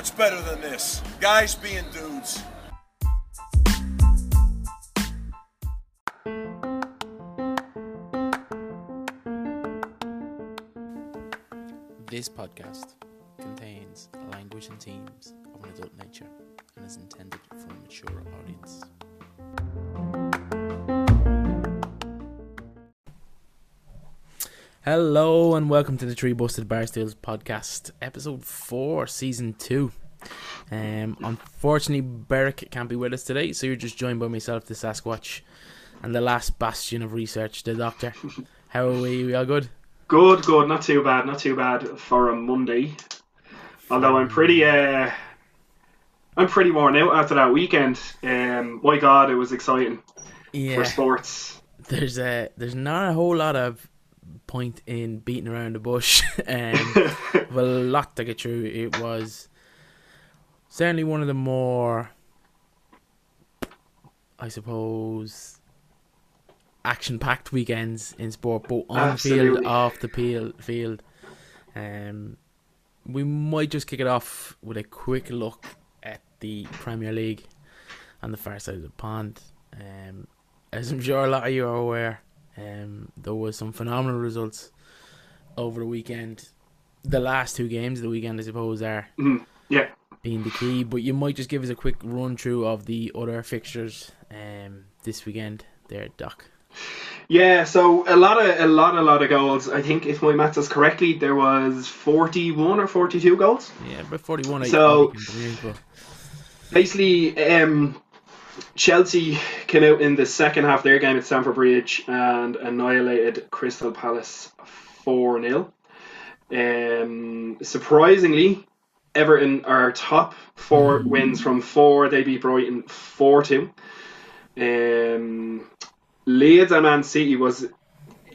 What's better than this? Guys being dudes. This podcast contains language and themes of an adult nature and is intended for a mature audience. Hello and welcome to the Tree Busted Barstools podcast, episode four, season two. Um, unfortunately, Berric can't be with us today, so you're just joined by myself, the Sasquatch, and the last bastion of research, the Doctor. How are we? We all good? Good, good. Not too bad. Not too bad for a Monday. Although I'm pretty, uh, I'm pretty worn out after that weekend. Um, my God, it was exciting Yeah. for sports. there's a there's not a whole lot of point in beating around the bush. Um a lot to get through it was certainly one of the more i suppose action packed weekends in sport both on field Absolutely. off the peel, field. Um we might just kick it off with a quick look at the premier league on the far side of the pond. Um as I'm sure a lot of you are aware, um, there was some phenomenal results over the weekend. The last two games of the weekend, I suppose, are Mhm. Yeah. being the key. But you might just give us a quick run through of the other fixtures um, this weekend. There, Doc. Yeah, so a lot of a lot a lot of goals. I think if my maths is correctly, there was 41 or 42 goals. Yeah, but. So- can believe, but Basically, um, Chelsea came out in the second half of their game at Stamford Bridge and annihilated Crystal Palace 4 0. Um, surprisingly, Everton are top four wins from four. They beat Brighton 4 2. Um, Leeds and Man City was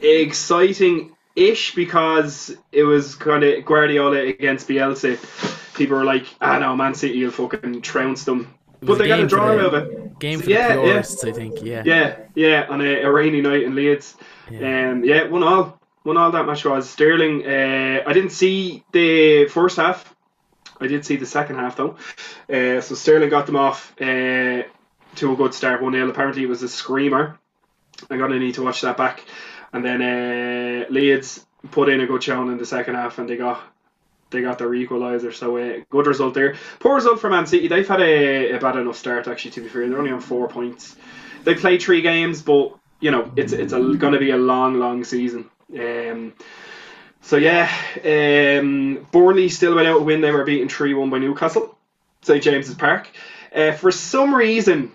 exciting ish because it was kind of Guardiola against Bielsa. People were like, ah, know, Man City will fucking trounce them. But they got a draw the- out of it. game for Yeah, the yeah. purists, I think. Yeah, Yeah, yeah, on a, a rainy night in Leeds. Yeah. Um, yeah, one all. One all that match was. Sterling, uh, I didn't see the first half. I did see the second half though. Uh, so Sterling got them off uh, to a good start, 1 0. Apparently it was a screamer. I'm going to need to watch that back. And then uh, Leeds put in a good showing in the second half and they got they got their equaliser. So uh, good result there. Poor result for Man City. They've had a, a bad enough start actually. To be fair, they're only on four points. They played three games, but you know it's it's a, going to be a long, long season. Um, so yeah, um, Burnley still without a win. They were beaten three one by Newcastle, St James's Park. Uh, for some reason,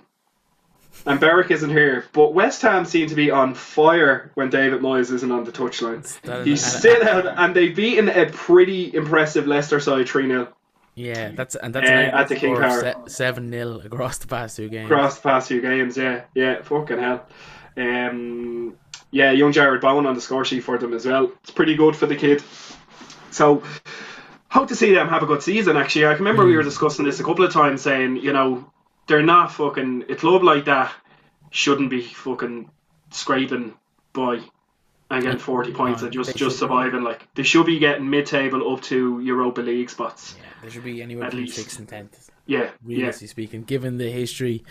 and Berric isn't here, but West Ham seem to be on fire when David Moyes isn't on the touchline. He's still out, and they've beaten a pretty impressive Leicester side 3 0 yeah. That's and that's Uh, an at the King Power. seven 0 across the past two games. across the past few games. Yeah, yeah, fucking hell. Um, yeah, young Jarrod Bowen on the score sheet for them as well. It's pretty good for the kid. So, hope to see them have a good season. Actually, I can remember we were discussing this a couple of times, saying you know they're not fucking a club like that shouldn't be fucking scraping by and getting forty points and just just surviving. Like they should be getting mid table up to Europa League spots. Yeah, there should be anywhere between least. six and tenth. Yeah, yeah. realistically speaking, given the history,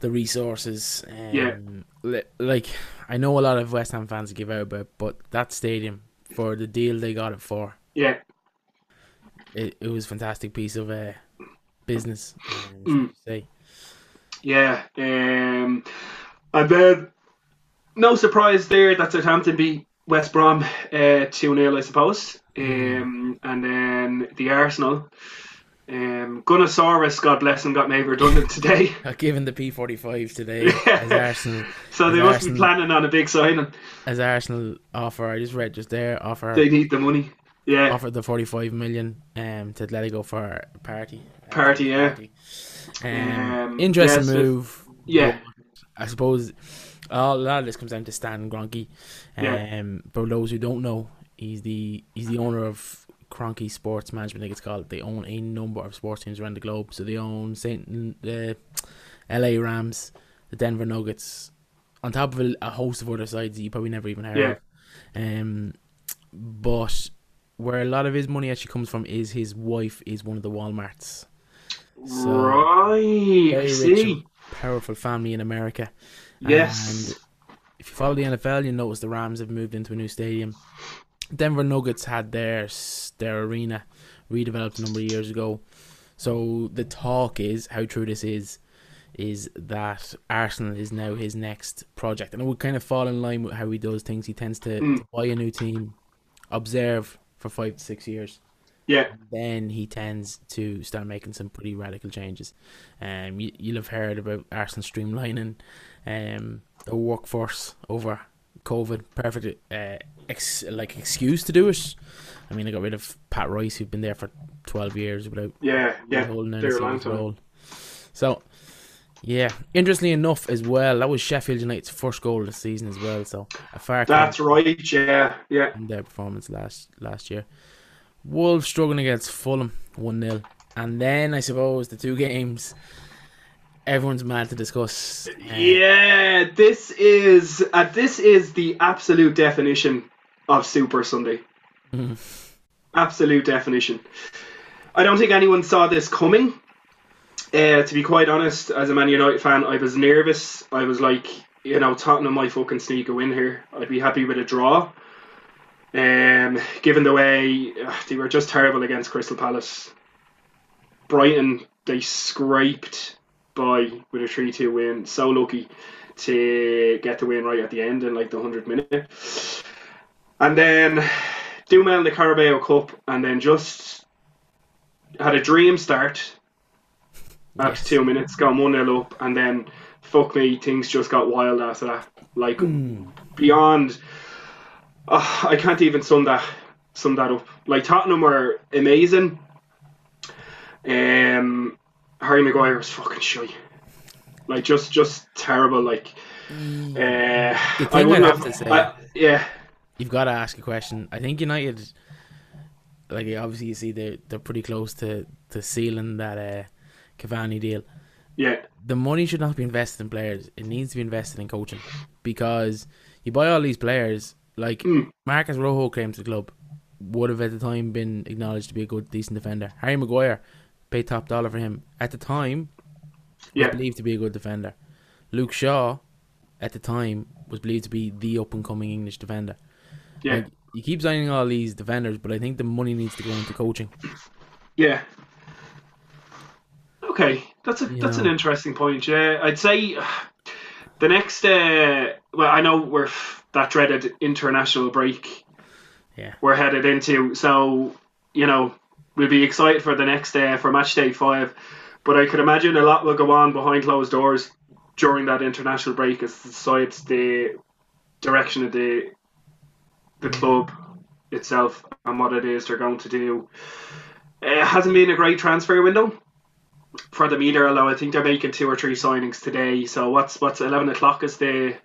the resources. Um, Yeah. Like, I know a lot of West Ham fans give out about, but that stadium for the deal they got it for, Yeah, it, it was a fantastic piece of uh, business. Um, Mm. say. Yeah, um, and then no surprise there that Southampton beat West Brom uh, two 0 I suppose. Um, and then the Arsenal, um, Gunnersaurus, God bless him, got made redundant today. Uh, given the P forty five today, as Arsenal, So they must Arsenal- be planning on a big signing. as Arsenal offer, I just read just there offer They need the money. Yeah, offered the forty five million um to Atletico for a Partey. Partey, yeah. Partey. Um, Um, interesting yeah, so- move. yeah, I suppose a lot of this comes down to Stan Kroenke. Um, Yeah. For those who don't know, he's the he's the owner of Kroenke Sports Management. I think it's called. They own a number of sports teams around the globe. So they own Saint the L.A. Rams, the Denver Nuggets, on top of a, a host of other sides that you probably never even heard Yeah. of. Um, but where a lot of his money actually comes from is his wife is one of the Walmarts So, right. Very rich, powerful family in America. Yes. And if you follow the NFL, you notice the Rams have moved into a new stadium. Denver Nuggets had their their arena redeveloped a number of years ago. So the talk is how true this is is that Arsenal is now his next project, and it would kind of fall in line with how he does things. He tends to, to buy a new team, observe for five to six years, Yeah. then he tends to start making some pretty radical changes. Um, you, you'll have heard about Arsenal streamlining um, the workforce over COVID. Perfect, uh, ex- like excuse to do it. I mean, I got rid of Pat Rice, who'd been there for twelve years without Yeah. Yeah. holding any They're a long time. role. So, yeah, interestingly enough, as well, that was Sheffield United's first goal of the season as well. So a far That's right. Yeah. Yeah. from their performance last last year. Wolves struggling against Fulham one 0 and then I suppose the two games everyone's mad to discuss. Uh, Yeah, this is uh, this is the absolute definition of Super Sunday. Mhm. Absolute definition. I don't think anyone saw this coming. Uh, to be quite honest, as a Man United fan, I was nervous. I was like, you know, Tottenham might fucking sneak a win here. I'd be happy with a draw. Um, given the way they were just terrible against Crystal Palace. Brighton, they scraped by with a 3 2 win. So lucky to get the win right at the end in like the 100 minute. And then do well in the Carabao Cup and then just had a dream start after Yes. two minutes, got 1 nil up, and then fuck me, things just got wild after that. Like beyond. Oh, I can't even sum that sum that up. Like Tottenham were amazing. Um, Harry Maguire was fucking shy. Like just just terrible. Like uh, The I thing I wouldn't have to say- I- yeah, You've got to ask a question. I think United, like obviously you see they they're pretty close to to sealing that uh, Cavani deal. yeah, the money should not be invested in players. It needs to be invested in coaching because you buy all these players. Like Mm. Marcos Rojo came to the club, would have at the time been acknowledged to be a good, decent defender. Harry Maguire, paid top dollar for him at the time. Was yeah, believed to be a good defender. Luke Shaw, at the time, was believed to be the up and coming English defender. yeah, Like, you keep signing all these defenders, but I think the money needs to go into coaching. yeah. Okay, that's a You that's an interesting point. Yeah, I'd say the next. Uh, well, I know we're f- that dreaded international break Yeah. we're headed into. So, you know, we'll be excited for the next day for match day five. But I could imagine a lot will go on behind closed doors during that international break as decides the direction of the the club itself and what it is they're going to do. Uh, it hasn't been a great transfer window for them either, although I think they're making two or three signings today. So what's what's eleven o'clock is the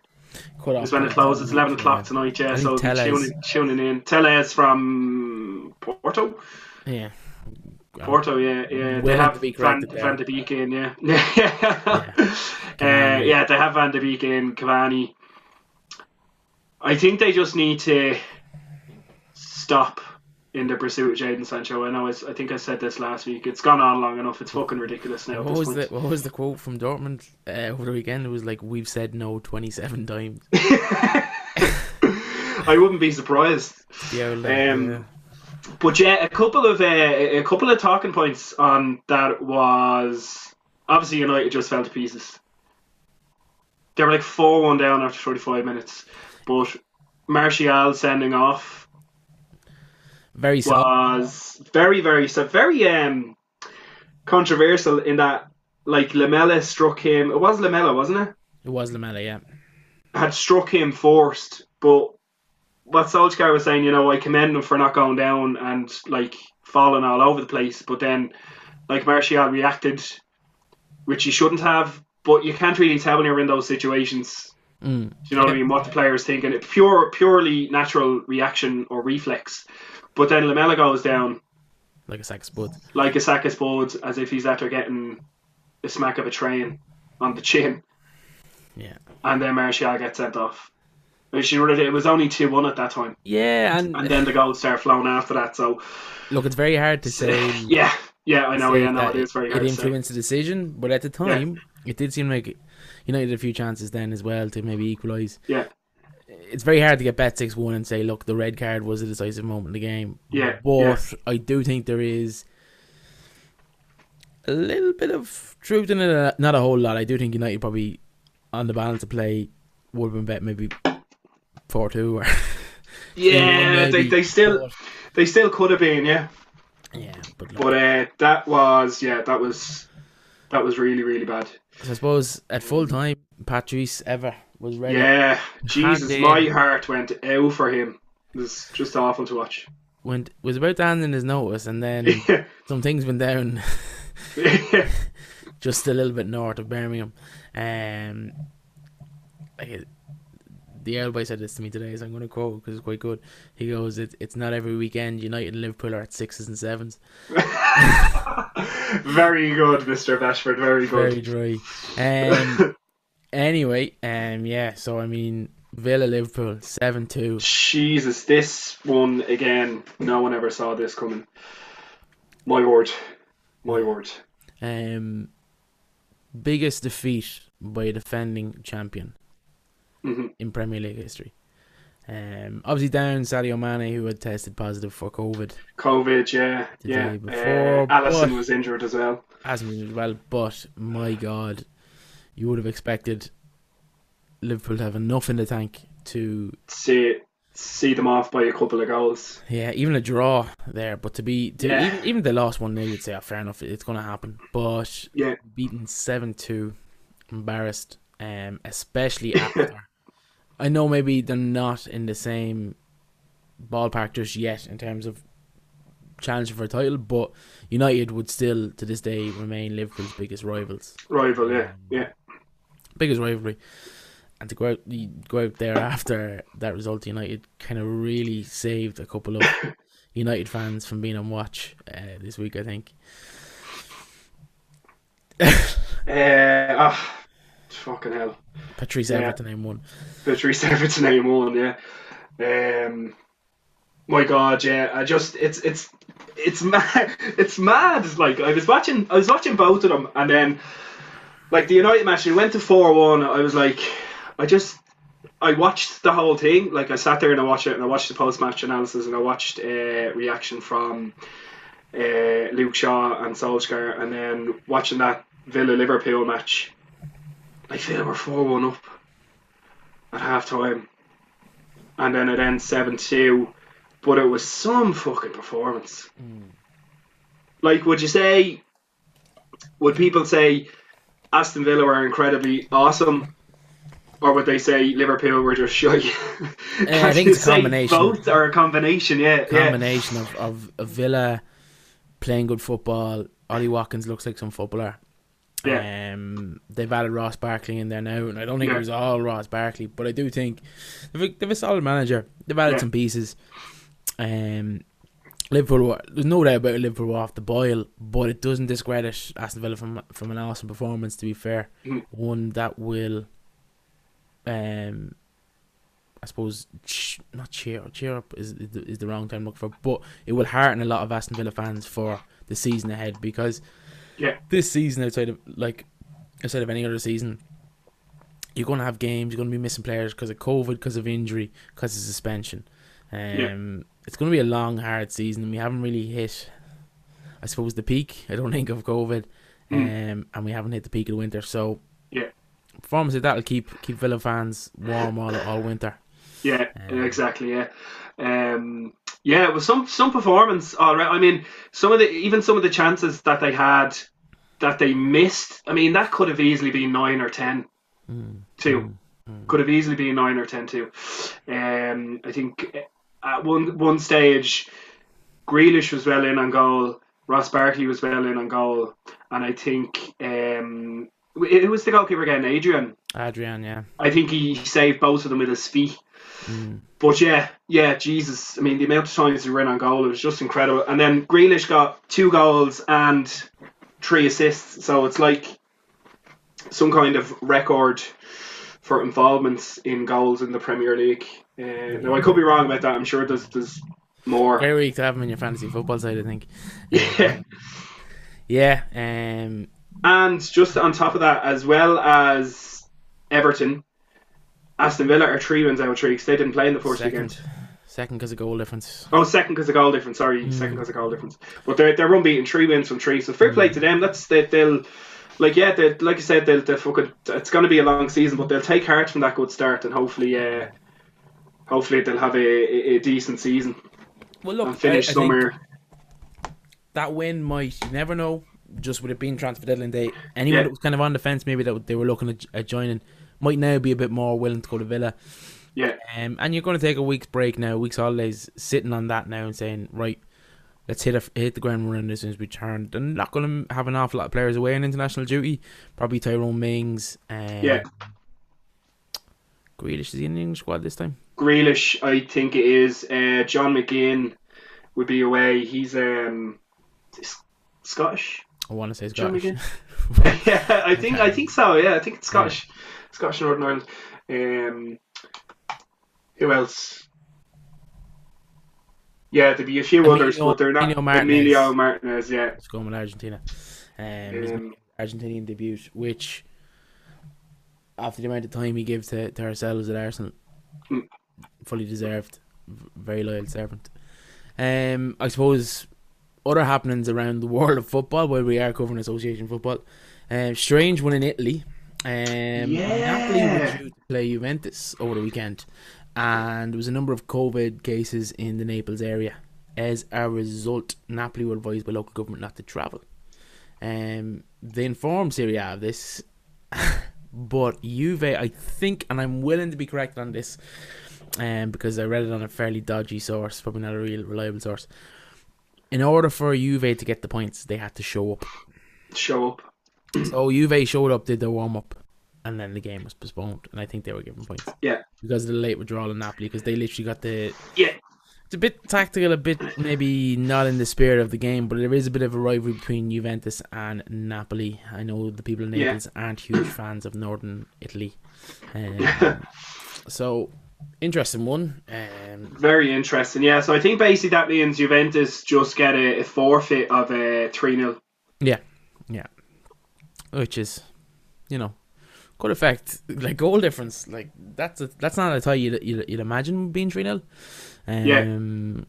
Cut off is when it closes. It's Eleven yeah. o'clock tonight, yeah. So Telles- tuning, tuning in. Telles from Porto. Yeah. Porto, yeah, yeah. Will They have have to Van, corrected. Van de Beek in, yeah, yeah. uh, yeah. They have Van de Beek in, Cavani. I think they just need to stop in the pursuit of Jadon Sancho. I know. It's, I think I said this last week. It's gone on long enough. It's fucking ridiculous now. At What was point. the What was the quote from Dortmund uh, over the weekend? It was like, "We've said no twenty seven times." I wouldn't be surprised. Uh, Um, yeah. But yeah, a couple of uh, a couple of talking points on that was obviously United just fell to pieces. They were like four one down after forty five minutes, but Martial sending off very soft. was very very so very um controversial in that like Lamela struck him. It was Lamela, wasn't it? It was Lamela, yeah. had struck him forced, but what Solskjaer was saying, you know, I commend him for not going down and like falling all over the place, but then like Martial reacted, which he shouldn't have. But you can't really tell when you're in those situations. Mm. Do you know what I mean? What the player's thinking, it pure, purely natural reaction or reflex. But then Lamela goes down Like a sack of spud. like a sack of spuds, as if he's after getting a smack of a train on the chin Yeah. and then Martial gets sent off. Which really- It was only 2 1 at that time. Yeah, and, And then the goals start flowing after that. So, look, it's very hard to say. yeah. Yeah, I know. say Yeah, no, that it is very it hard to say. influenced the decision, but at the time, it did seem like United had a few chances then as well to maybe equalise. Yeah, It's very hard to get bet six one and say, look, the red card was a decisive moment in the game. Yeah, but yeah. I do think there is a little bit of truth in it. uh, Not a whole lot. I do think United probably on the balance of play would have been bet maybe four two or yeah. They, they still they still could have been. Yeah, yeah, but, but uh, that was yeah that was that was really really bad. I suppose at full time, Patrice Evra was ready. Yeah, Jesus, in. my heart went out for him. It was just awful to watch. Went was about to hand in his notice, and then yeah, some things went down just a little bit north of Birmingham. Um, like the Earl boy said this to me today, so I'm going to quote because it's quite good. He goes, "It's it's not every weekend United and Liverpool are at sixes and sevens. very good, Mister Bashford. Very good. Very good. dry." Um, anyway, um, yeah. So I mean, Villa Liverpool seven two. Jesus, this one again. No one ever saw this coming. My word, my word. Um, biggest defeat by a defending champion hmm in Premier League history. Um, obviously down Sadio Mane who had tested positive for COVID. COVID, yeah, yeah. before, uh, Alisson was injured as well. As well, but my God, you would have expected Liverpool to have enough in the tank to See, see them off by a couple of goals. yeah, even a draw there. But to be to Yeah. even even if they lost one 0 you'd say, oh, fair enough, it's going to happen. But Yeah, beaten seven two, embarrassed, um, especially after. I know maybe they're not in the same ballpark just yet in terms of challenging for a title, but United would still to this day remain Liverpool's biggest rivals, rival. Yeah, yeah. Biggest rivalry. And to go out, you go out there after that result, United kind of really saved a couple of United fans from being on watch uh, this week. I think. Uh, ah, fucking hell. Patrice Yeah. Everton name one. Patrice Everton name one, yeah. Um, my God, yeah. I just it's it's it's mad. It's mad. Like I was watching, I was watching both of them, and then like the United match, it went to four one. I was like, I just. I watched the whole thing. Like I sat there and I watched it, and I watched the post-match analysis, and I watched uh, reaction from uh, Luke Shaw and Solskjaer, and then watching that Villa Liverpool match. Like Villa were four one up at half time. And then it ends 7 2. But it was some fucking performance. Like, would you say, would people say Aston Villa were incredibly awesome? Or would they say Liverpool were just shy? I think it's a combination. Both are a combination, yeah. yeah. combination of, of, of Villa playing good football. Ollie Watkins looks like some footballer. Yeah. Um, they've added Ross Barkley in there now, and I don't think Yeah. it was all Ross Barkley, but I do think they've a, they've a solid manager. They've added Yeah. some pieces. Um, Liverpool, were- there's no doubt about it, Liverpool were off the boil, but it doesn't discredit Aston Villa from from an awesome performance. To be fair, Mm. one that will, um, I suppose ch- not cheer cheer up is is the, wrong term to look for, but it will hearten a lot of Aston Villa fans for the season ahead because Yeah. this season outside of like outside of any other season, you're going to have games. You're going to be missing players because of COVID, because of injury, because of suspension. Um, it's going to be a long, hard season, we haven't really hit, I suppose, the peak. I don't think of COVID, um, and we haven't hit the peak of the winter. So, Yeah. performance like that will keep keep Villa fans warm all all winter. Yeah, Um, exactly. Yeah, um, yeah. It was some some performance. All right. I mean, some of the even some of the chances that they had that they missed. I mean, that could have easily been nine or ten. Two could have easily been nine or ten too. Um, I think at one one stage, Grealish was well in on goal. Ross Barkley was well in on goal, and I think um, who was the goalkeeper again? Adrian. Adrian, yeah, I think he saved both of them with his feet. But yeah, yeah, Jesus. I mean, the amount of times he ran on goal, it was just incredible. And then Grealish got two goals and three assists. So it's like some kind of record for involvements in goals in the Premier League. Uh, now, I could be wrong about that. I'm sure there's, there's more. very weak to have him in your fantasy football side. I think. Yeah. Yeah, um, And just on top of that, as well as Everton, Aston Villa are three wins out of three they didn't play in the first second, weekend. second because of goal difference. Oh, second because of goal difference. Sorry, second because of goal difference. But they're they're unbeaten, three wins from three. So fair play to them. That's they, they'll like yeah, they like I said, they'll they'll fucking it's going to be a long season, but they'll take heart from that good start and hopefully uh, hopefully they'll have a, a, a decent season Well, look, and finish I, I somewhere. that win might you never know. Just with it being transfer deadline day, anyone Yeah. that was kind of on the fence, maybe that they were looking at, at joining, might now be a bit more willing to go to Villa. Yeah, Um, and you're going to take a week's break now, a week's holidays, sitting on that now and saying, right, let's hit a, hit the ground running as soon as we turn. They're not going to have an awful lot of players away on international duty. Probably Tyrone Mings. Um, Yeah. Grealish is he in the English squad this time? Grealish, I think it is. Uh, John McGinn would be away. He's um Scottish. I want to say John Scottish. yeah, I think I think so. Yeah, I think it's Scottish, Scottish Northern Ireland. Um, who else? Yeah, there'd be a few Emilio- others, but they're not. Emilio Martinez. Emilio Martinez, yeah. Let's go with Argentina. Um, his Um, Argentinian debut, which after the amount of time he gives to, to ourselves at Arsenal, Mm. fully deserved. Very loyal servant. Um, I suppose other happenings around the world of football, where we are covering association football. Um, strange one in Italy. Um, Napoli were Yeah. due to play Juventus over the weekend, and there was a number of COVID cases in the Naples area. As a result, Napoli were advised by local government not to travel. Um, they informed Serie A of this, but Juve, I think, and I'm willing to be correct on this, um, because I read it on a fairly dodgy source, probably not a real reliable source. In order for Juve to get the points, they had to show up. Show up. So Juve showed up, did their warm up, and then the game was postponed, and I think they were given points Yeah, because of the late withdrawal in Napoli, because they literally got the yeah, it's a bit tactical, a bit maybe not in the spirit of the game, but there is a bit of a rivalry between Juventus and Napoli. I know the people in Yeah. Naples aren't huge fans of northern Italy, um, so interesting one. Um, very interesting. Yeah, so I think basically that means Juventus just get a, a forfeit of a three 0 yeah, yeah, which is, you know, could affect like goal difference. Like that's a, that's not a tie you'd, you'd, you'd imagine being three 0 um, Yeah.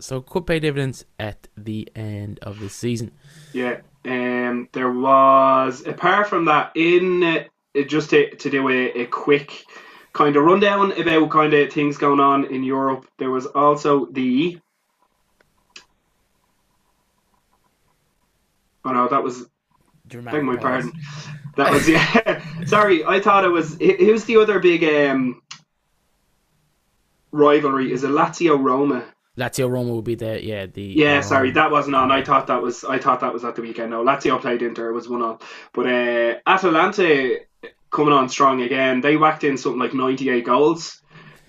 So could pay dividends at the end of the season. Yeah. Um, there was apart from that in uh, just to, to do a, a quick kind of rundown about kind of things going on in Europe. There was also the oh no, that was beg my pause. pardon. That was yeah. Sorry, I thought it was. Who's the other big um rivalry? Is it Lazio Roma? Lazio Roma would be the yeah the Yeah, um, sorry, that wasn't on. I thought that was. I thought that was at the weekend. No, Lazio played Inter. It was one on. But uh, Atalanta coming on strong again. They whacked in something like ninety-eight goals.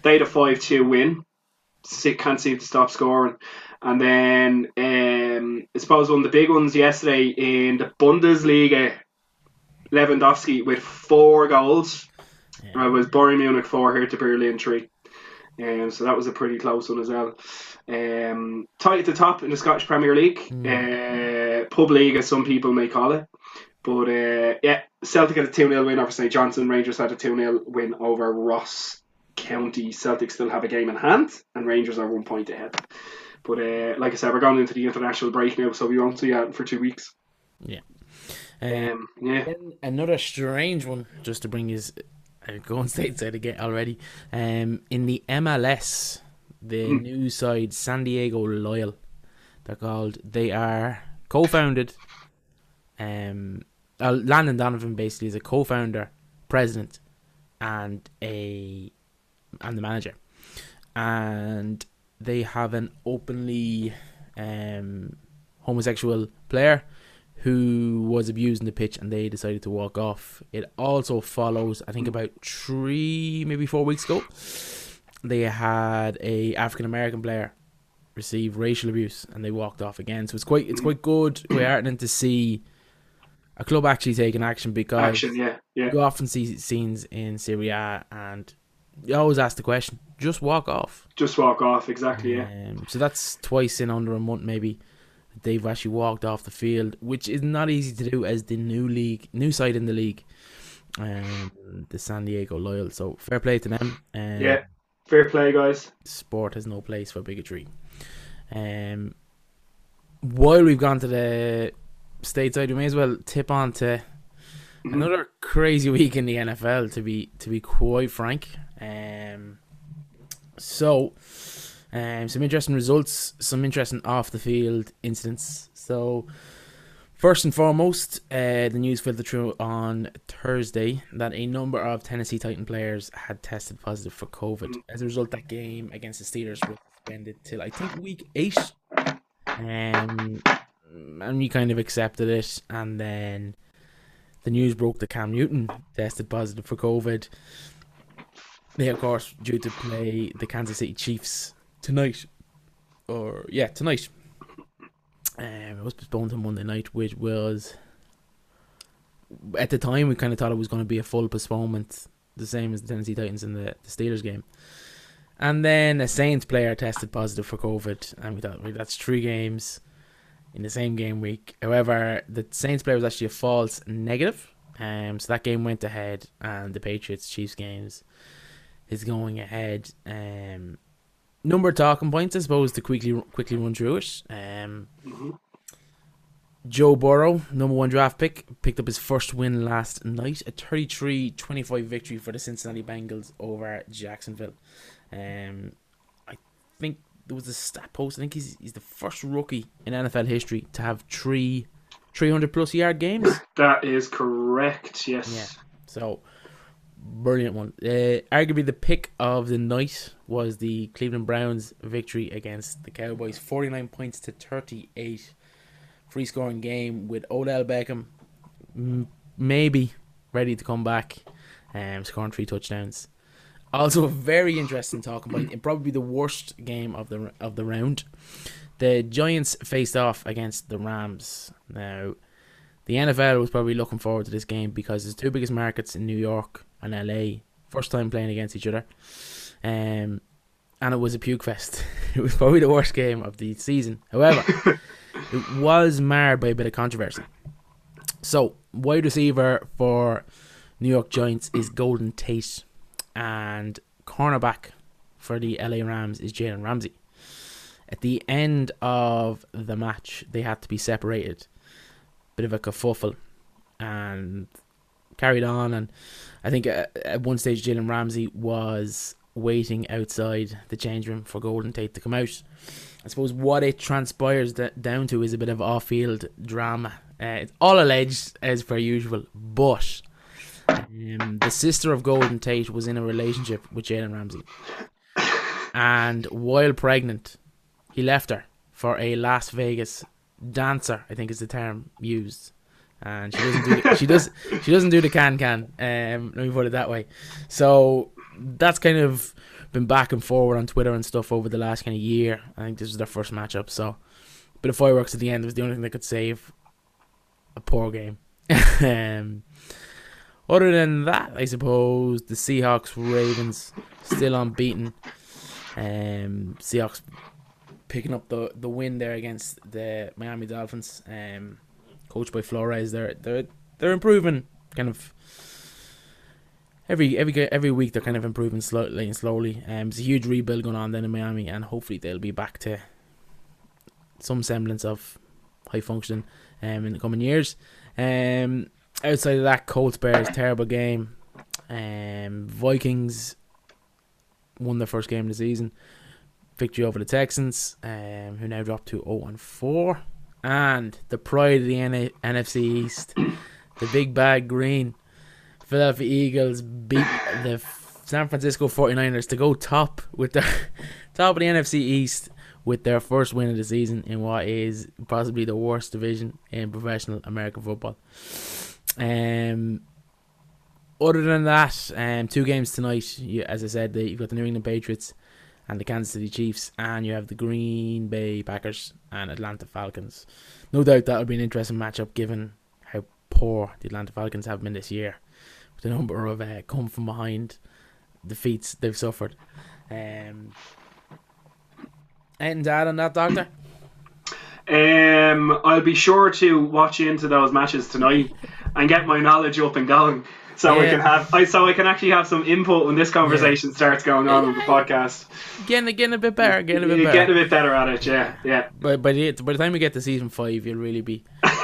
They had a five-two win. Si- Can't seem to stop scoring. And then um, I suppose one of the big ones yesterday in the Bundesliga, Lewandowski with four goals. Yeah. I was Bayern Munich four, Hertha Berlin three. Um, so that was a pretty close one as well. Um, tight at the top in the Scottish Premier League, uh, pub league as some people may call it. But uh, yeah, Celtic had a 2 0 win over St Johnstone. Rangers had a 2 0 win over Ross County. Celtic still have a game in hand, and Rangers are one point ahead. But uh, like I said, we're going into the international break now, so we won't see that for two weeks. Um, Um, yeah, another strange one, just to bring his uh, going stateside again already. Um, in the MLS, the Hmm. new side San Diego Loyal, they're called. They are co-founded. Um, uh, Landon Donovan basically is a co-founder, president, and a and the manager, and they have an openly um, homosexual player who was abusing the pitch and they decided to walk off. It also follows, I think, about three, maybe four weeks ago, they had a African American player receive racial abuse and they walked off again. So it's quite it's quite good, quite heartening to see a club actually taking action because action, yeah, yeah. you often see scenes in Serie A and you always ask the question, just walk off. Just walk off, exactly, yeah. Um, so that's twice in under a month, maybe. they've actually walked off the field, which is not easy to do as the new league, new side in the league, um, the San Diego Loyal. So fair play to them. Um, Yeah, fair play, guys. sport has no place for bigotry. Um, while we've gone to the stateside, we may as well tip on to Mhm. another crazy week in the NFL. To be to be quite frank, um, so um, some interesting results, some interesting off the field incidents. So. First and foremost, uh, the news filtered through on Thursday that a number of Tennessee Titan players had tested positive for COVID. As a result, that game against the Steelers was suspended till I think week eight. Um, and we kind of accepted it. And then the news broke that Cam Newton tested positive for COVID. They, of course, due to play the Kansas City Chiefs tonight. Or, yeah, tonight. Um, it was postponed to Monday night, which was at the time we kind of thought it was going to be a full postponement, the same as the Tennessee Titans in the, the Steelers game. And then a Saints player tested positive for COVID, and we thought well, that's three games in the same game week. However, the Saints player was actually a false negative, um, so that game went ahead, and the Patriots Chiefs games is going ahead. Um, number of talking points, I suppose, to quickly quickly run through it. Um, Mhm. Joe Burrow, number one draft pick, picked up his first win last night, a 33-25 victory for the Cincinnati Bengals over Jacksonville. Um, I think there was a stat post. I think he's he's the first rookie in NFL history to have three 300 plus yard games. That is correct. Yes. Yeah. So, brilliant one. Uh, arguably, the pick of the night was the Cleveland Browns victory against the Cowboys, 49 points to 38. Free scoring game with Odell Beckham, m- maybe ready to come back, um, scoring three touchdowns. Also, a very interesting talking point, and probably the worst game of the of the round. The Giants faced off against the Rams. Now, the NFL was probably looking forward to this game because it's two biggest markets in New York and LA. First time playing against each other. Um, and it was a puke fest. it was probably the worst game of the season. However, it was marred by a bit of controversy. So, wide receiver for New York Giants is Golden Tate, and cornerback for the LA Rams is Jalen Ramsey. At the end of the match, they had to be separated bit of a kerfuffle and carried on and I think at, at one stage Jalen Ramsey was waiting outside the change room for Golden Tate to come out. I suppose what it transpires down to is a bit of off-field drama. Uh, it's all alleged as per usual, but um, the sister of Golden Tate was in a relationship with Jalen Ramsey, and while pregnant, he left her for a Las Vegas dancer. I think is the term used, and she doesn't do the, she does she doesn't do the can can. Um, let me put it that way. So that's kind of been back and forward on Twitter and stuff over the last kind of year. I think this was their first matchup, so bit of fireworks at the end was the only thing that could save a poor game. um, other than that, I suppose the Seahawks Ravens still unbeaten. Um, Seahawks picking up the the win there against the Miami Dolphins. Um, coached by Flores, they're they're they're improving kind of every every every week. They're kind of improving slowly and slowly. Um, it's a huge rebuild going on then in Miami, and hopefully they'll be back to some semblance of high function um in the coming years. Um, outside of that, Colts Bears terrible game. Um, Vikings won their first game of the season victory over the Texans, um, who now dropped to 0 and 4. And the pride of the N- NFC East, the big bag green, Philadelphia Eagles beat the San Francisco 49ers to go top with the top of the NFC East with their first win of the season in what is possibly the worst division in professional American football. Um, other than that, um, two games tonight. You, as I said, the, you've got the New England Patriots and the Kansas City Chiefs, and you have the Green Bay Packers and Atlanta Falcons. No doubt that'll be an interesting matchup given how poor the Atlanta Falcons have been this year, with the number of uh, come from behind defeats they've suffered. Um, anything to add on that, Doctor? Um, I'll be sure to watch into those matches tonight and get my knowledge up and going, so I Yeah. can have, I so I can actually have some input when this conversation starts going on on the podcast. Getting, getting a bit better, getting a bit You're better. getting a bit better at it, yeah, yeah. By, by, the, by the time we get to season five, you'll really be,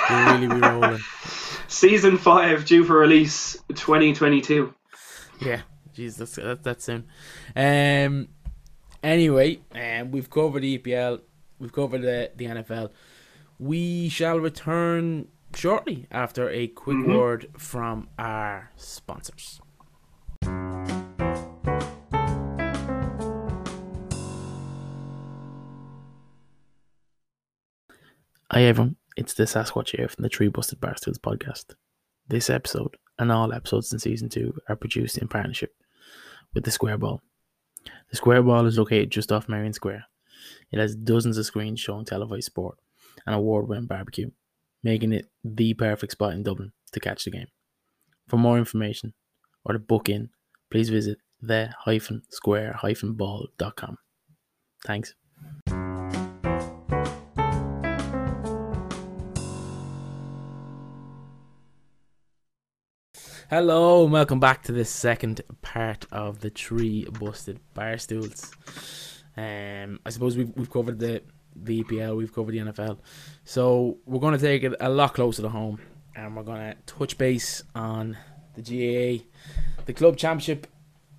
you'll really be rolling. Season five due for release 2022. Yeah, jeez, that's that, that's soon. Um, anyway, um, we've covered the EPL, we've covered the the NFL. We shall return shortly after a quick Mhm. word from our sponsors. Hi everyone, it's the Sasquatch here from the Tree Busted Barstools podcast. This episode and all episodes in season two are produced in partnership with the Square Ball. The Square Ball is located just off Merrion Square. It has dozens of screens showing televised sport and award-winning barbecue, making it the perfect spot in Dublin to catch the game. For more information or to book in, please visit the-square-ball.com. Thanks. Hello, and welcome back to the second part of the Tree Busted Bar Stools. Um, I suppose we've, we've covered the, the EPL, we've covered the NFL. So we're going to take it a lot closer to home and we're going to touch base on the GAA, the club championship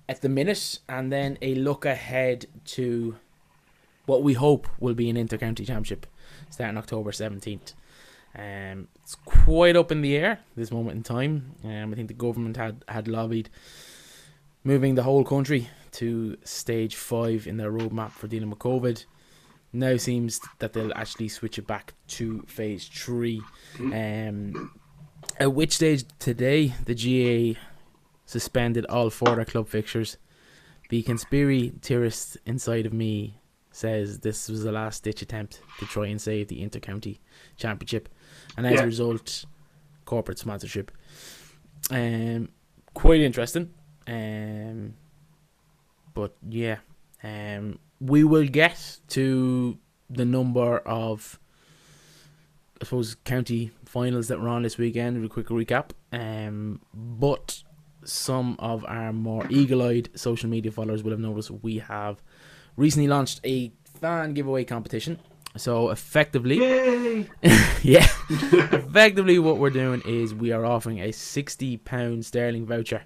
at the minute, and then a look ahead to what we hope will be an inter-county championship starting October 17th. Um, it's quite up in the air this moment in time. Um, I think the government had, had lobbied moving the whole country to stage five in their roadmap for dealing with COVID. Now seems that they'll actually switch it back to phase three. Um, at which stage today the GAA suspended all further club fixtures. The conspiracy theorist inside of me says this was the last ditch attempt to try and save the intercounty championship, and as Yeah. a result, corporate sponsorship. Um, quite interesting. Um, but yeah, um, we will get to the number of, I suppose, county finals that were on this weekend. with A quick recap. Um, but some of our more eagle-eyed social media followers will have noticed we have recently launched a fan giveaway competition. So effectively, yeah, effectively what we're doing is we are offering a sixty pound sterling voucher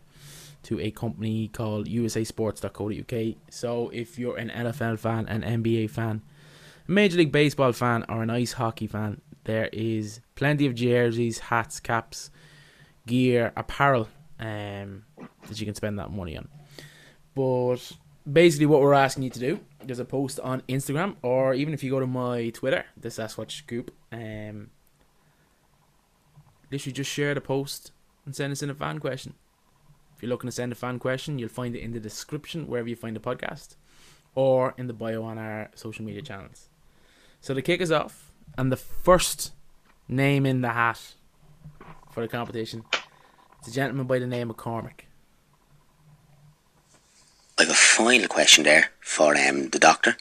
to a company called usasports.co.uk. So if you're an NFL fan, an NBA fan, Major League Baseball fan, or an ice hockey fan, there is plenty of jerseys, hats, caps, gear, apparel um, that you can spend that money on. But basically, what we're asking you to do, there's a post on Instagram, or even if you go to my Twitter, the Sasquatch Scoop, um, literally just share the post and send us in a fan question. If you're looking to send a fan question, you'll find it in the description wherever you find the podcast, or in the bio on our social media channels. So to kick us off, and the first name in the hat for the competition, it's a gentleman by the name of Cormac. I have a final question there for um, the doctor,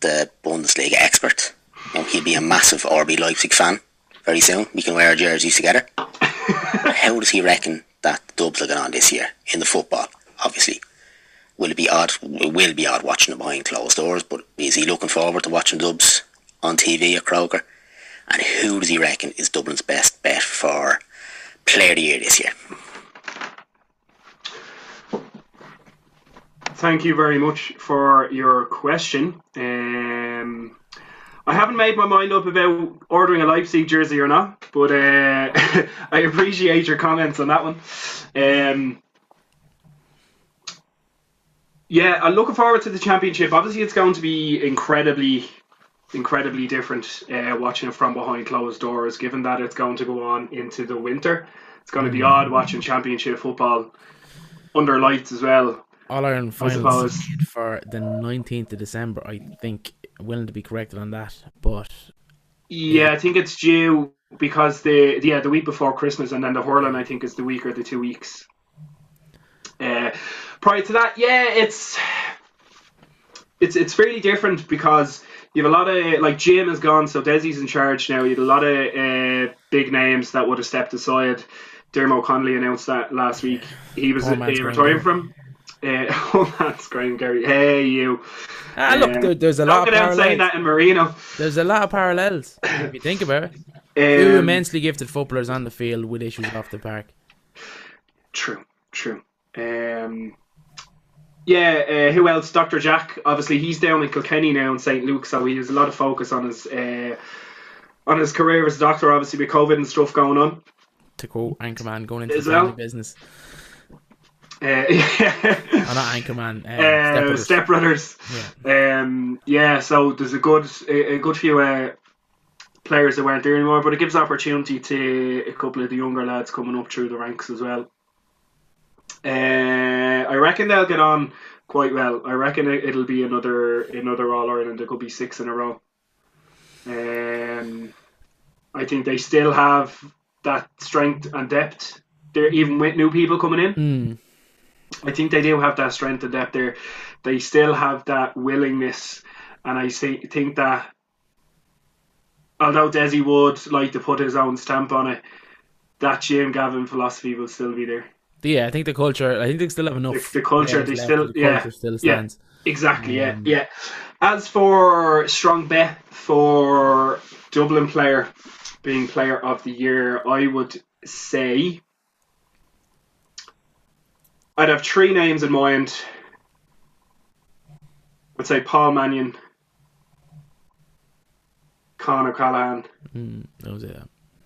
the Bundesliga expert. Now, he'll be a massive RB Leipzig fan very soon. We can wear our jerseys together. How does he reckon that Dubs are going on this year in the football? Obviously, will it be odd? It will be odd watching them behind closed doors. But is he looking forward to watching Dubs on TV at Croker? And who does he reckon is Dublin's best bet for Player of the Year this year? Thank you very much for your question. Um, I haven't made my mind up about ordering a Leipzig jersey or not, but uh, I appreciate your comments on that one. Um, yeah, I'm looking forward to the championship. Obviously, it's going to be incredibly, incredibly different uh, watching it from behind closed doors, given that it's going to go on into the winter. It's going to be odd watching championship football under lights as well. All Ireland finals for the 19th of December, I think. Willing to be corrected on that, but Yeah, I think it's due because the yeah the week before Christmas and then the hurling I think is the week or the two weeks. Uh, prior to that, yeah, it's it's it's fairly different because you have a lot of like Jim is gone, so Desi's in charge now. You have a lot of uh, big names that would have stepped aside. Diarmuid Connolly announced that last week. He was Oh, uh, retiring from. Uh, oh, that's Graham Geraghty. Hey, you. Ah, look, Um, there, there's a lot of out saying parallels. that in Marino. There's a lot of parallels if you think about it. Two Um, immensely gifted footballers on the field with issues off the park. True, true. Um, yeah, uh, who else? Dr. Jack. Obviously, he's down in Kilkenny now in St. Luke, so he has a lot of focus on his uh, on his career as a doctor. Obviously, with COVID and stuff going on. To quote Anchorman, going into the well. business. Uh, yeah. Oh, not Anchorman. Uh, Uh, Step Brothers. Um, yeah, so there's a good a, a good few uh, players that weren't there anymore, but it gives opportunity to a couple of the younger lads coming up through the ranks as well. Uh, I reckon they'll get on quite well. I reckon it, it'll be another another All Ireland. There could be six in a row. Um, I think they still have that strength and depth. They're even with new people coming in. Mm, I think they do have that strength and depth there. They still have that willingness, and I say, think that although Desi would like to put his own stamp on it, that Jim Gavin philosophy will still be there. yeah, I think the culture. I think they still have enough. The- the culture, they still- the yeah, culture still yeah. stands. Exactly, yeah, Um, yeah. As for strong bet for Dublin player being player of the year, I would say I'd have three names in mind. I'd say Paul Mannion, Con O'Callaghan, Mm, that was it.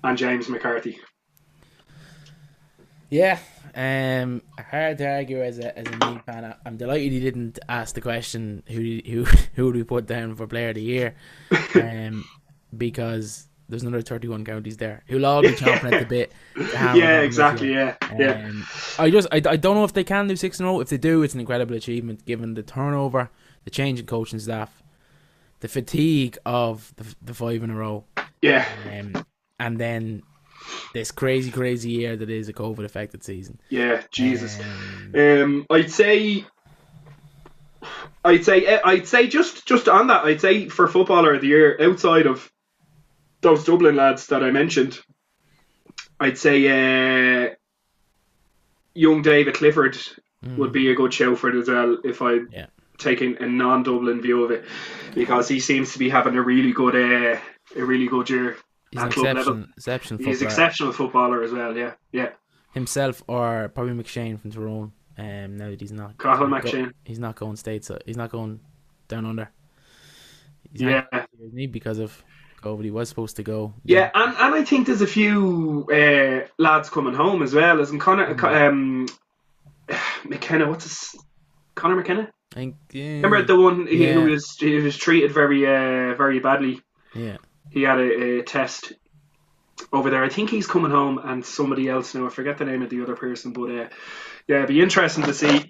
and James McCarthy. Yeah, um, hard to argue as a as a Meath fan. I- I'm delighted he didn't ask the question who who who would we put down for player of the year, um, because there's another 31 counties there who'll all be chomping at the bit. Yeah, exactly. Yeah, yeah. Um, I just I, I don't know if they can do six in a row. If they do, it's an incredible achievement given the turnover, the change in coaching staff, the fatigue of the, the five in a row, Yeah, um, and then this crazy crazy year that is a COVID affected season. yeah. Jesus. Um, Um, I'd say, I'd say, eh, I'd say just just on that, I'd say for footballer of the year outside of those Dublin lads that I mentioned, I'd say uh, young David Clifford would be a good show for it as well if I Yeah. taking a non-Dublin view of it because he seems to be having a really good uh, a really good year he's an at club exceptional, level. exceptional He's footballer. exceptional footballer as well. Yeah, yeah. himself or probably McShane from Tyrone. Um, that he's not, he's not go- McShane. he's not going states. He's not going down under. He's Yeah. not because of COVID. He was supposed to go. Yeah, and, and I think there's a few uh, lads coming home as well. Isn't Conor um, McKenna? What's his Conor McKenna? I think. Yeah. Remember the one he, Yeah. who was he was treated very uh, very badly. Yeah. He had a, a test over there. I think he's coming home, and somebody else now. I forget the name of the other person, but uh, yeah, it'd be interesting to see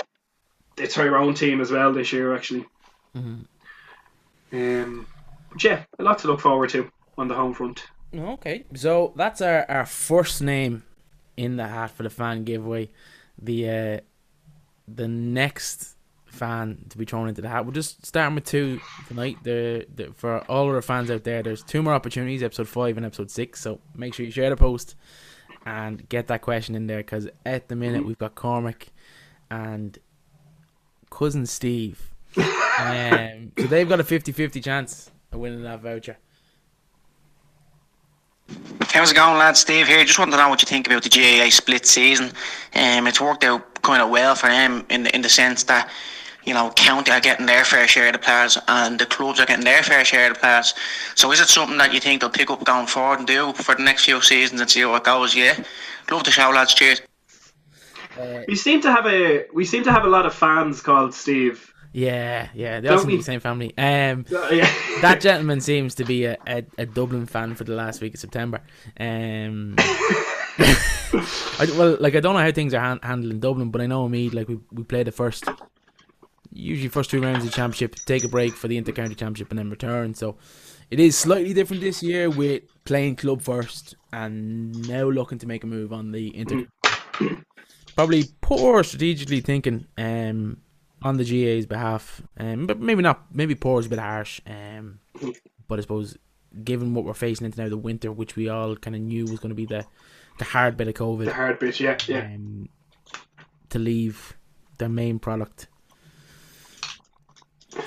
the Tyrone team as well this year. Actually, Mm Mhm. um, but yeah, a lot to look forward to on the home front. Okay, so that's our, our first name in the hat for the fan giveaway. The uh, the next fan to be thrown into the hat. We're just starting with two tonight. The, the for all of our fans out there, there's two more opportunities, episode five and episode six. So make sure you share the post and get that question in there because at the minute we've got Cormac and cousin Steve. um, so they've got a 50-50 chance of winning that voucher. How's it going, lads? Steve here. Just want to know what you think about the GAA split season. Um, it's worked out kind of well for them in the, in the sense that you know county are getting their fair share of the players and the clubs are getting their fair share of the players. So is it something that you think they'll pick up going forward and do for the next few seasons and see how it goes? Yeah. Love the show, lads. Cheers. We seem to have a we seem to have a lot of fans called Steve. Yeah, yeah, they all seem to be the same family. Um, Uh, yeah. that gentleman seems to be a, a, a Dublin fan for the last week of September. Um, I, well, like I don't know how things are han- handled in Dublin, but I know me like we we play the first, usually first two rounds of the championship, take a break for the intercounty championship, and then return. So it is slightly different this year with playing club first and now looking to make a move on the inter. Probably poor strategically thinking. Um, on the GAA's behalf, um, but maybe not. Maybe poor is a bit harsh. Um, but I suppose given what we're facing into now, the winter, which we all kind of knew was going to be the the hard bit of COVID, The hard bit, yeah, yeah. um, to leave their main product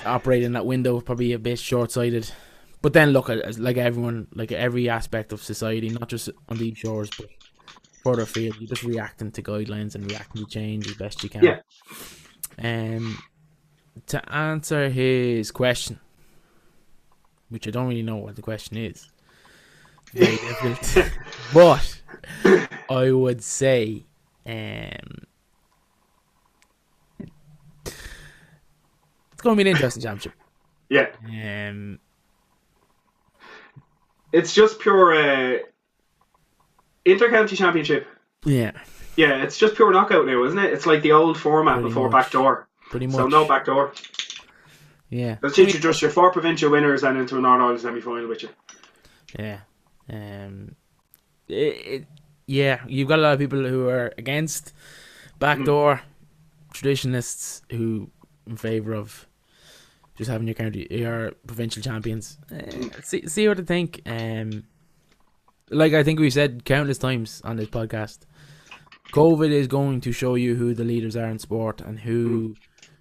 operating that window probably a bit short sighted. But then look at like everyone, like every aspect of society, not just on these shores, but further afield, you're just reacting to guidelines and reacting to change as best you can. Yeah. Um, to answer his question, which I don't really know what the question is, very difficult. but I would say, um, it's going to be an interesting championship. Yeah. Um, It's just pure uh, inter-county championship. yeah, Yeah, it's just pure knockout now, isn't it? It's like the old format Pretty before much. backdoor. pretty much. So no backdoor. yeah, literally just your four provincial winners and into an All-Ireland semi-final with you. yeah. Um, it, it, yeah, you've got a lot of people who are against backdoor traditionalists who in favor of just having your county your provincial champions. Uh, see see what I think. Um, like I think we've said countless times on this podcast, COVID is going to show you who the leaders are in sport and who.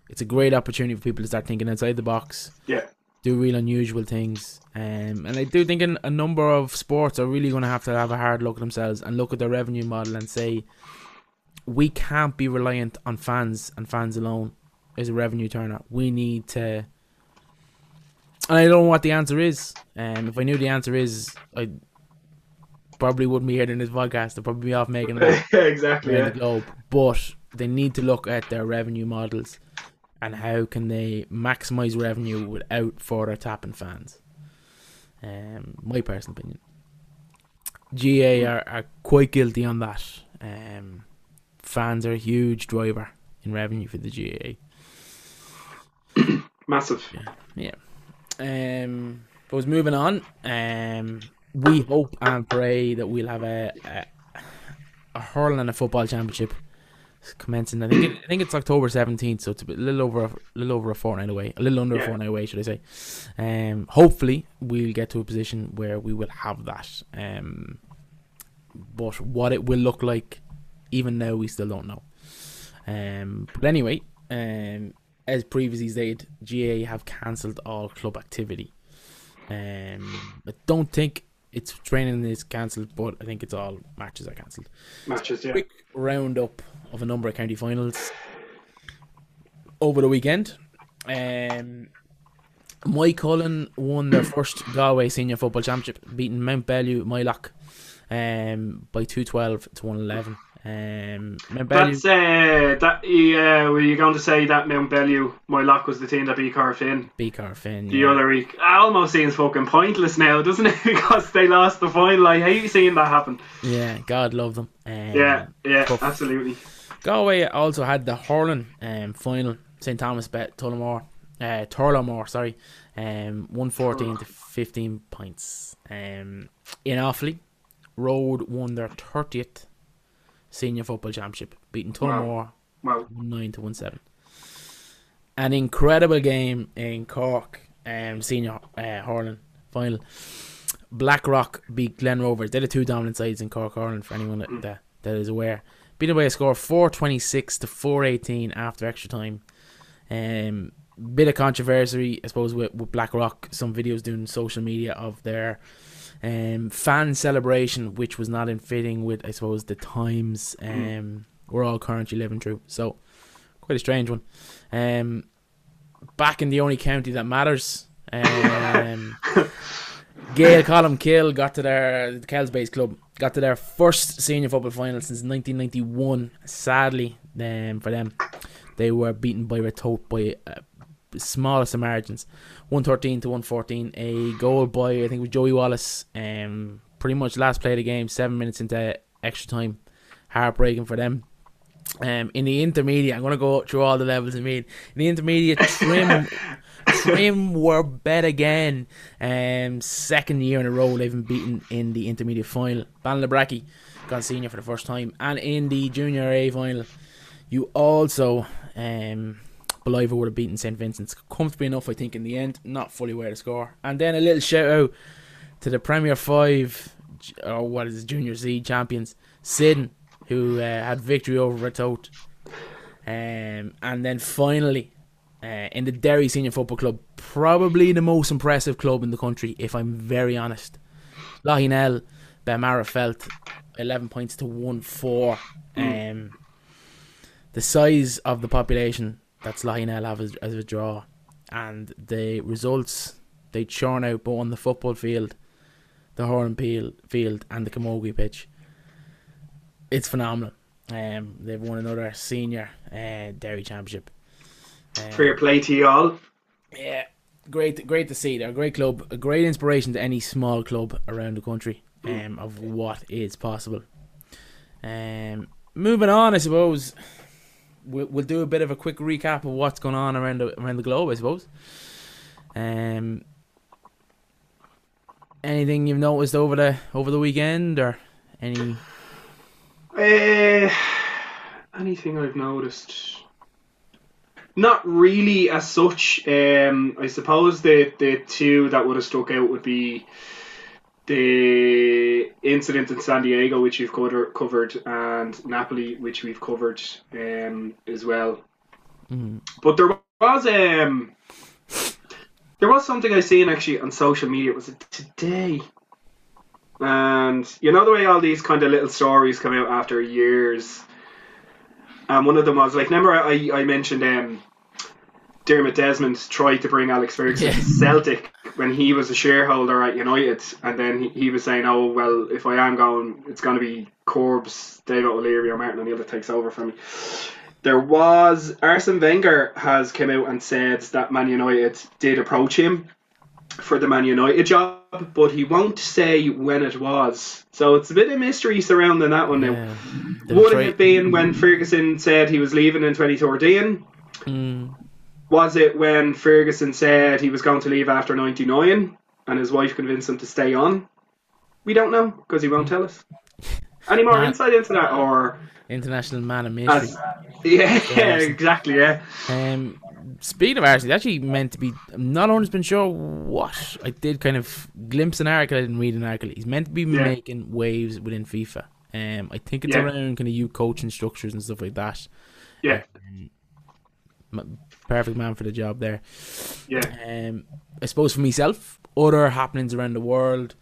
It's a great opportunity for people to start thinking outside the box Yeah. do real unusual things. Um, and I do think in a number of sports are really going to have to have a hard look at themselves and look at their revenue model and say, we can't be reliant on fans and fans alone as a revenue turner. We need to. And I don't know what the answer is. Um, if I knew the answer is, I probably wouldn't be here in this podcast. I'd probably be off making it exactly. Yeah. the globe. But they need to look at their revenue models and how can they maximize revenue without further tapping fans. Um, my personal opinion. GAA are, are quite guilty on that. Um, fans are a huge driver in revenue for the GAA. Massive. Yeah. Um, but was moving on. Um, we hope and pray that we'll have a a, a hurling and a football championship commencing. I think it, I think it's October seventeenth, so it's a bit- little over a little over a fortnight away, a little under Yeah. a fortnight away, should I say? Um, hopefully we'll get to a position where we will have that. Um, but what it will look like, even now, we still don't know. Um, but anyway, um, as previously stated, GAA have cancelled all club activity. Um, I don't think it's training is cancelled, but I think it's all matches are cancelled. Matches, yeah. Quick roundup of a number of county finals over the weekend. Um, Moycullen won their first Galway Senior Football Championship, beating Mount Bellew Moylough um, by two twelve to one eleven. Um, That's uh, that. Yeah, were you going to say that Mount Bellew, Moylough was the team that beat Corofin beat Corofin. the yeah. other week? It almost seems fucking pointless now, doesn't it? because they lost the final. I hate seeing that happen. Yeah, God love them. Um, Yeah, yeah, tough. absolutely. Galway also had the hurling um, final. St Thomas bet Tullamore, uh, Turloughmore, sorry, um, one fourteen to fifteen points. Um, in Offaly, Rhode won their thirtieth senior football championship, beating Tullamore Wow. one nine to one seven. An incredible game in Cork, um, senior uh, hurling final. Blackrock beat Glen Rovers. They're the two dominant sides in Cork hurling. For anyone that, that, that is aware, beaten by a score four twenty six to four eighteen after extra time. Um, bit of controversy, I suppose, with, with Blackrock. Some videos doing social media of their um, fan celebration, which was not in fitting with, I suppose, the times um, we're all currently living through. So, quite a strange one. Um, back in the only county that matters. Um, Gaeil Colmcille got to their the Kells Base club got to their first senior football final since 1991. Sadly, um, for them, they were beaten by Ratoath by uh, smallest of margins, 113 to 114. A goal by I think it was Joey Wallace. Um, pretty much last play of the game, seven minutes into extra time. Heartbreaking for them. Um, in the intermediate, I'm gonna go through all the levels. I mean, in the intermediate, Trim, Trim were bet again. Um, second year in a row they've been beaten in the intermediate final. Ballinabrackey got senior for the first time, and in the junior A final, you also um Ballivor would have beaten St Vincent's comfortably enough, I think, in the end. Not fully aware of the score. And then a little shout out to the Premier Five, or what is it, Junior Z champions, Syddan, who uh, had victory over Ratoath. Um, and then finally, uh, in the Derry Senior Football Club, probably the most impressive club in the country, if I'm very honest. Slaughtneil, Bemara felt 11 points to 1 4. Um, the size of the population that's Slaughtneil have as, as a draw, and the results they churn out both on the football field, the Horan field, and the Camogie pitch. It's phenomenal. Um, they've won another senior uh, Derry championship. Um, Fair play to you all. yeah, great, great to see. They're a great club, a great inspiration to any small club around the country. Um, of what is possible. Um, moving on, I suppose we'll, we'll do a bit of a quick recap of what's going on around the around the globe. I suppose. Um, anything you've noticed over the over the weekend, or any? Uh, anything I've noticed? Not really as such. Um, I suppose the the two that would have stuck out would be the incident in San Diego, which covered, covered and Napoli, which we've covered um, as well. Mm. But there was um, there was something I seen actually on social media. Was it today? And you know the way all these kind of little stories come out after years. And one of them was like, remember I, I mentioned um, Dermot Desmond tried to bring Alex Ferguson Yeah. to Celtic when he was a shareholder at United, and then he, he was saying, "Oh well, if I am going, it's going to be Corbs, David O'Leary, or Martin O'Neill that takes over for me." There was Arsene Wenger has come out and said that Man United did approach him for the Man United job, but he won't say when it was. So it's a bit of mystery surrounding that one now. Yeah. Would it have been when Ferguson said he was leaving in 2013? Mm, Was it when Ferguson said he was going to leave after 99 and his wife convinced him to stay on? We don't know because he won't tell us. Any more Man- insight into that? Or. international man of mystery. As, yeah, Yes. exactly, yeah. Um, speaking of Arsenal, it's actually meant to be. I'm not 100 percent sure what I did. Kind of glimpse an article. I didn't read an article. He's meant to be Yeah. making waves within FIFA. Um, I think it's Yeah. around kind of you coaching structures and stuff like that. Yeah, M- Perfect man for the job there. yeah. Um, I suppose for myself, other happenings around the world.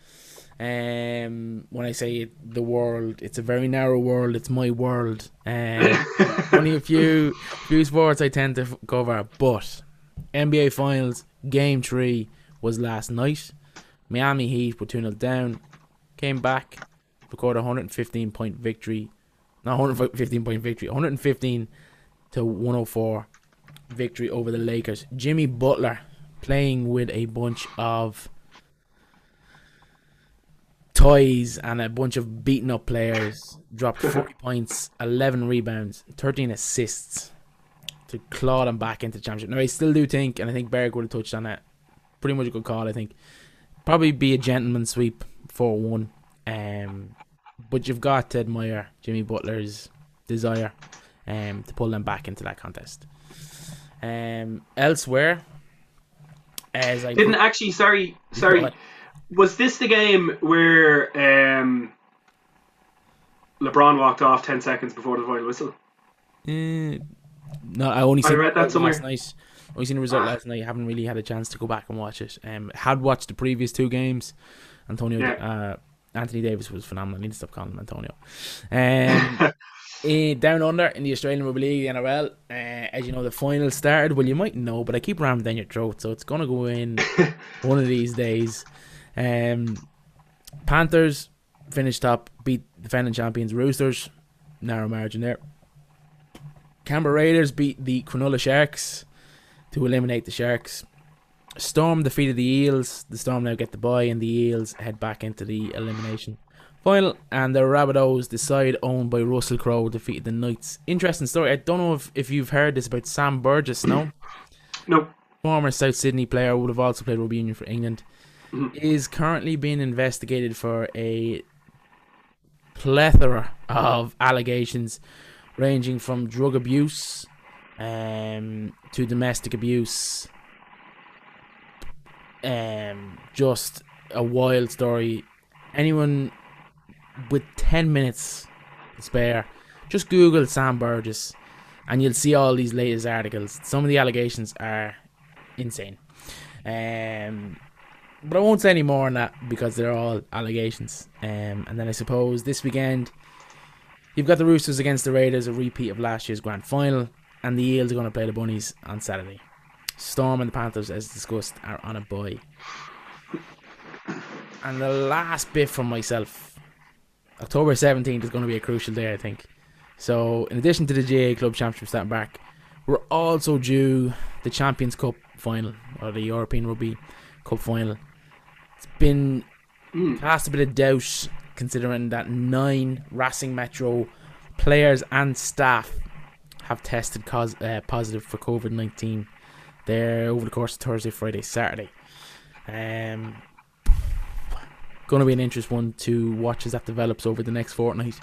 Um, when I say it, the world, it's a very narrow world. It's my world. Um, only a few few sports I tend to f- cover, but NBA Finals Game Three was last night. Miami Heat were two 0 down, came back, recorded a 115 point victory. Not 115 point victory, 115 to 104 victory over the Lakers. Jimmy Butler playing with a bunch of toys and a bunch of beaten up players. Dropped 40 points, 11 rebounds, 13 assists to claw them back into the championship. Now, I still do think, and I think Berric would have touched on that, pretty much a good call, I think. Probably be a gentleman sweep 4 1. Um, but you've got to admire Jimmy Butler's desire um, to pull them back into that contest. Um, elsewhere, as I Didn't actually, sorry, sorry. Was this the game where um, LeBron walked off 10 seconds before the final whistle? Uh, no, I only I seen read that somewhere. last night. Only seen the result Ah. last night. I Haven't really had a chance to go back and watch it. Um, had watched the previous two games. Antonio, Yeah. uh, Anthony Davis was phenomenal. I need to stop calling him Antonio. Um, eh, down under in the Australian Rugby League, the NRL. Uh, as you know, the final started. Well, you might know, but I keep ramming down your throat, so it's gonna go in one of these days. Um, Panthers finished top, beat defending champions Roosters, narrow margin there. Canberra Raiders beat the Cronulla Sharks to eliminate the Sharks. Storm defeated the Eels. The Storm now get the bye, and the Eels head back into the elimination final. And the Rabbitohs, the side owned by Russell Crowe, defeated the Knights. Interesting story. I don't know if, if you've heard this about Sam Burgess, no? No. Former South Sydney player, would have also played rugby union for England, is currently being investigated for a plethora of allegations ranging from drug abuse um, to domestic abuse. Um, just a wild story. Anyone with 10 minutes spare, just Google Sam Burgess and you'll see all these latest articles. Some of the allegations are insane. Um, but I won't say any more on that because they're all allegations. Um, and then I suppose this weekend, you've got the Roosters against the Raiders, a repeat of last year's grand final, and the Eels are going to play the Bunnies on Saturday. Storm and the Panthers, as discussed, are on a bye. And the last bit from myself October 17th is going to be a crucial day, I think. So, in addition to the GAA Club Championship starting back, we're also due the Champions Cup final, or the European Rugby Cup final. It's been cast a bit of doubt considering that nine Racing Metro players and staff have tested cos- uh, positive for COVID 19 there over the course of Thursday, Friday, Saturday. Um, going to be an interesting one to watch as that develops over the next fortnight.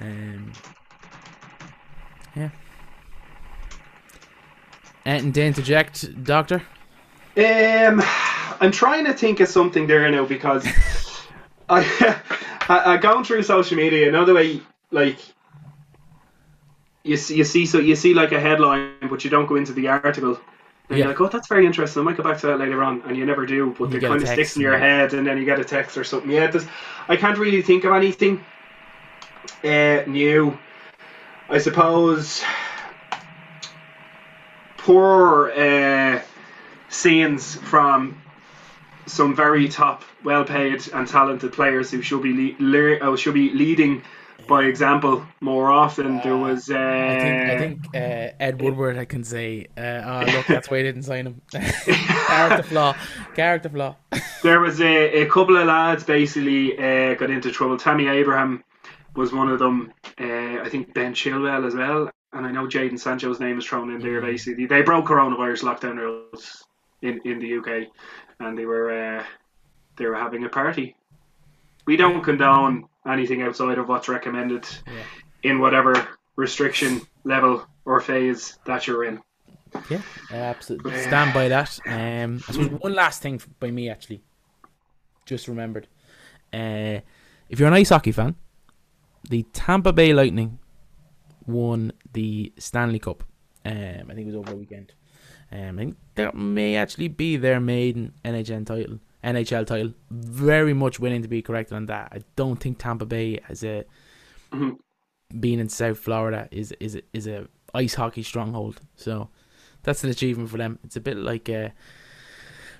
Um, yeah. Anything to interject, Doctor? Um, I'm trying to think of something there now because I, I, I through social media. Another way, like you see, you see, so you see like a headline, but you don't go into the article. And Yeah. you're like, oh, that's very interesting. I might go back to that later on, and you never do. But it kind of sticks in your head, and then you get a text or something. Yeah, there's, I can't really think of anything uh, new. I suppose poor uh, scenes from some very top, well-paid and talented players who should be le- le- oh, should be leading by example more often. there was, uh, I think I think uh, Ed Woodward. I can say, uh, oh look, that's why I didn't sign him. Character flaw. Character flaw. there was a, a couple of lads basically uh, got into trouble. Tammy Abraham was one of them. Uh, I think Ben Chilwell as well. And I know Jadon Sancho's name is thrown in there. Basically, they broke coronavirus lockdown rules in, in the UK, and they were uh, they were having a party. We don't condone anything outside of what's recommended in whatever restriction level or phase that you're in. Yeah, absolutely. Stand by that. Um, I suppose one last thing by me actually, just remembered. Uh, if you're an ice hockey fan, the Tampa Bay Lightning won the Stanley Cup. Um, I think it was over the weekend. Um, I think that may actually be their maiden NHL title. NHL title. Very much willing to be corrected on that. I don't think Tampa Bay has a being in South Florida is is a, is a ice hockey stronghold. So that's an achievement for them. It's a bit like uh,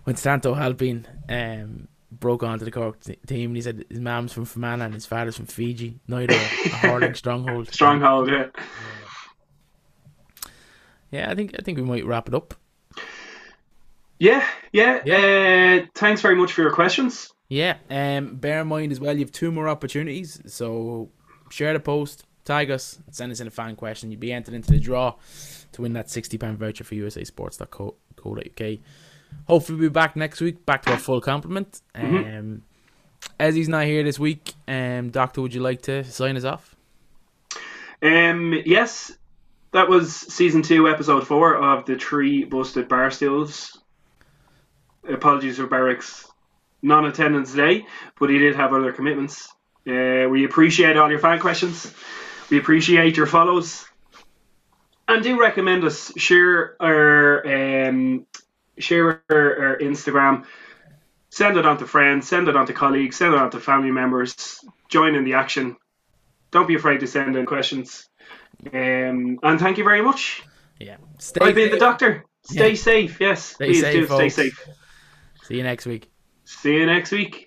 when Seán Óg Ó hAilpín um, broke onto the Cork t- team and he said his mom's from Fermanagh and his father's from Fiji. Neither a hurling stronghold. Stronghold, yeah. Yeah, I think I think we might wrap it up. Yeah, yeah. Uh, thanks very much for your questions. Yeah, um, bear in mind as well, you have two more opportunities. So share the post, tag us, send us in a fan question. You'll be entered into the draw to win that sixty pound voucher for USASports.co.uk. Hopefully, we'll be back next week, back to our full complement. Um, as he's not here this week, um, Doctor, would you like to sign us off? Um, yes, that was season two, episode four of the Three Busted Bar Stools. Apologies for Berric's non-attendance today, but he did have other commitments. Uh, we appreciate all your fan questions. We appreciate your follows, and do recommend us. Share our um, share our, our Instagram. Send it on to friends. Send it on to colleagues. Send it on to family members. Join in the action. Don't be afraid to send in questions. Um, and thank you very much. Yeah. Stay I've been the safe. doctor. Stay Yeah. safe. Yes, Stay please safe, do stay safe. See you next week. See you next week.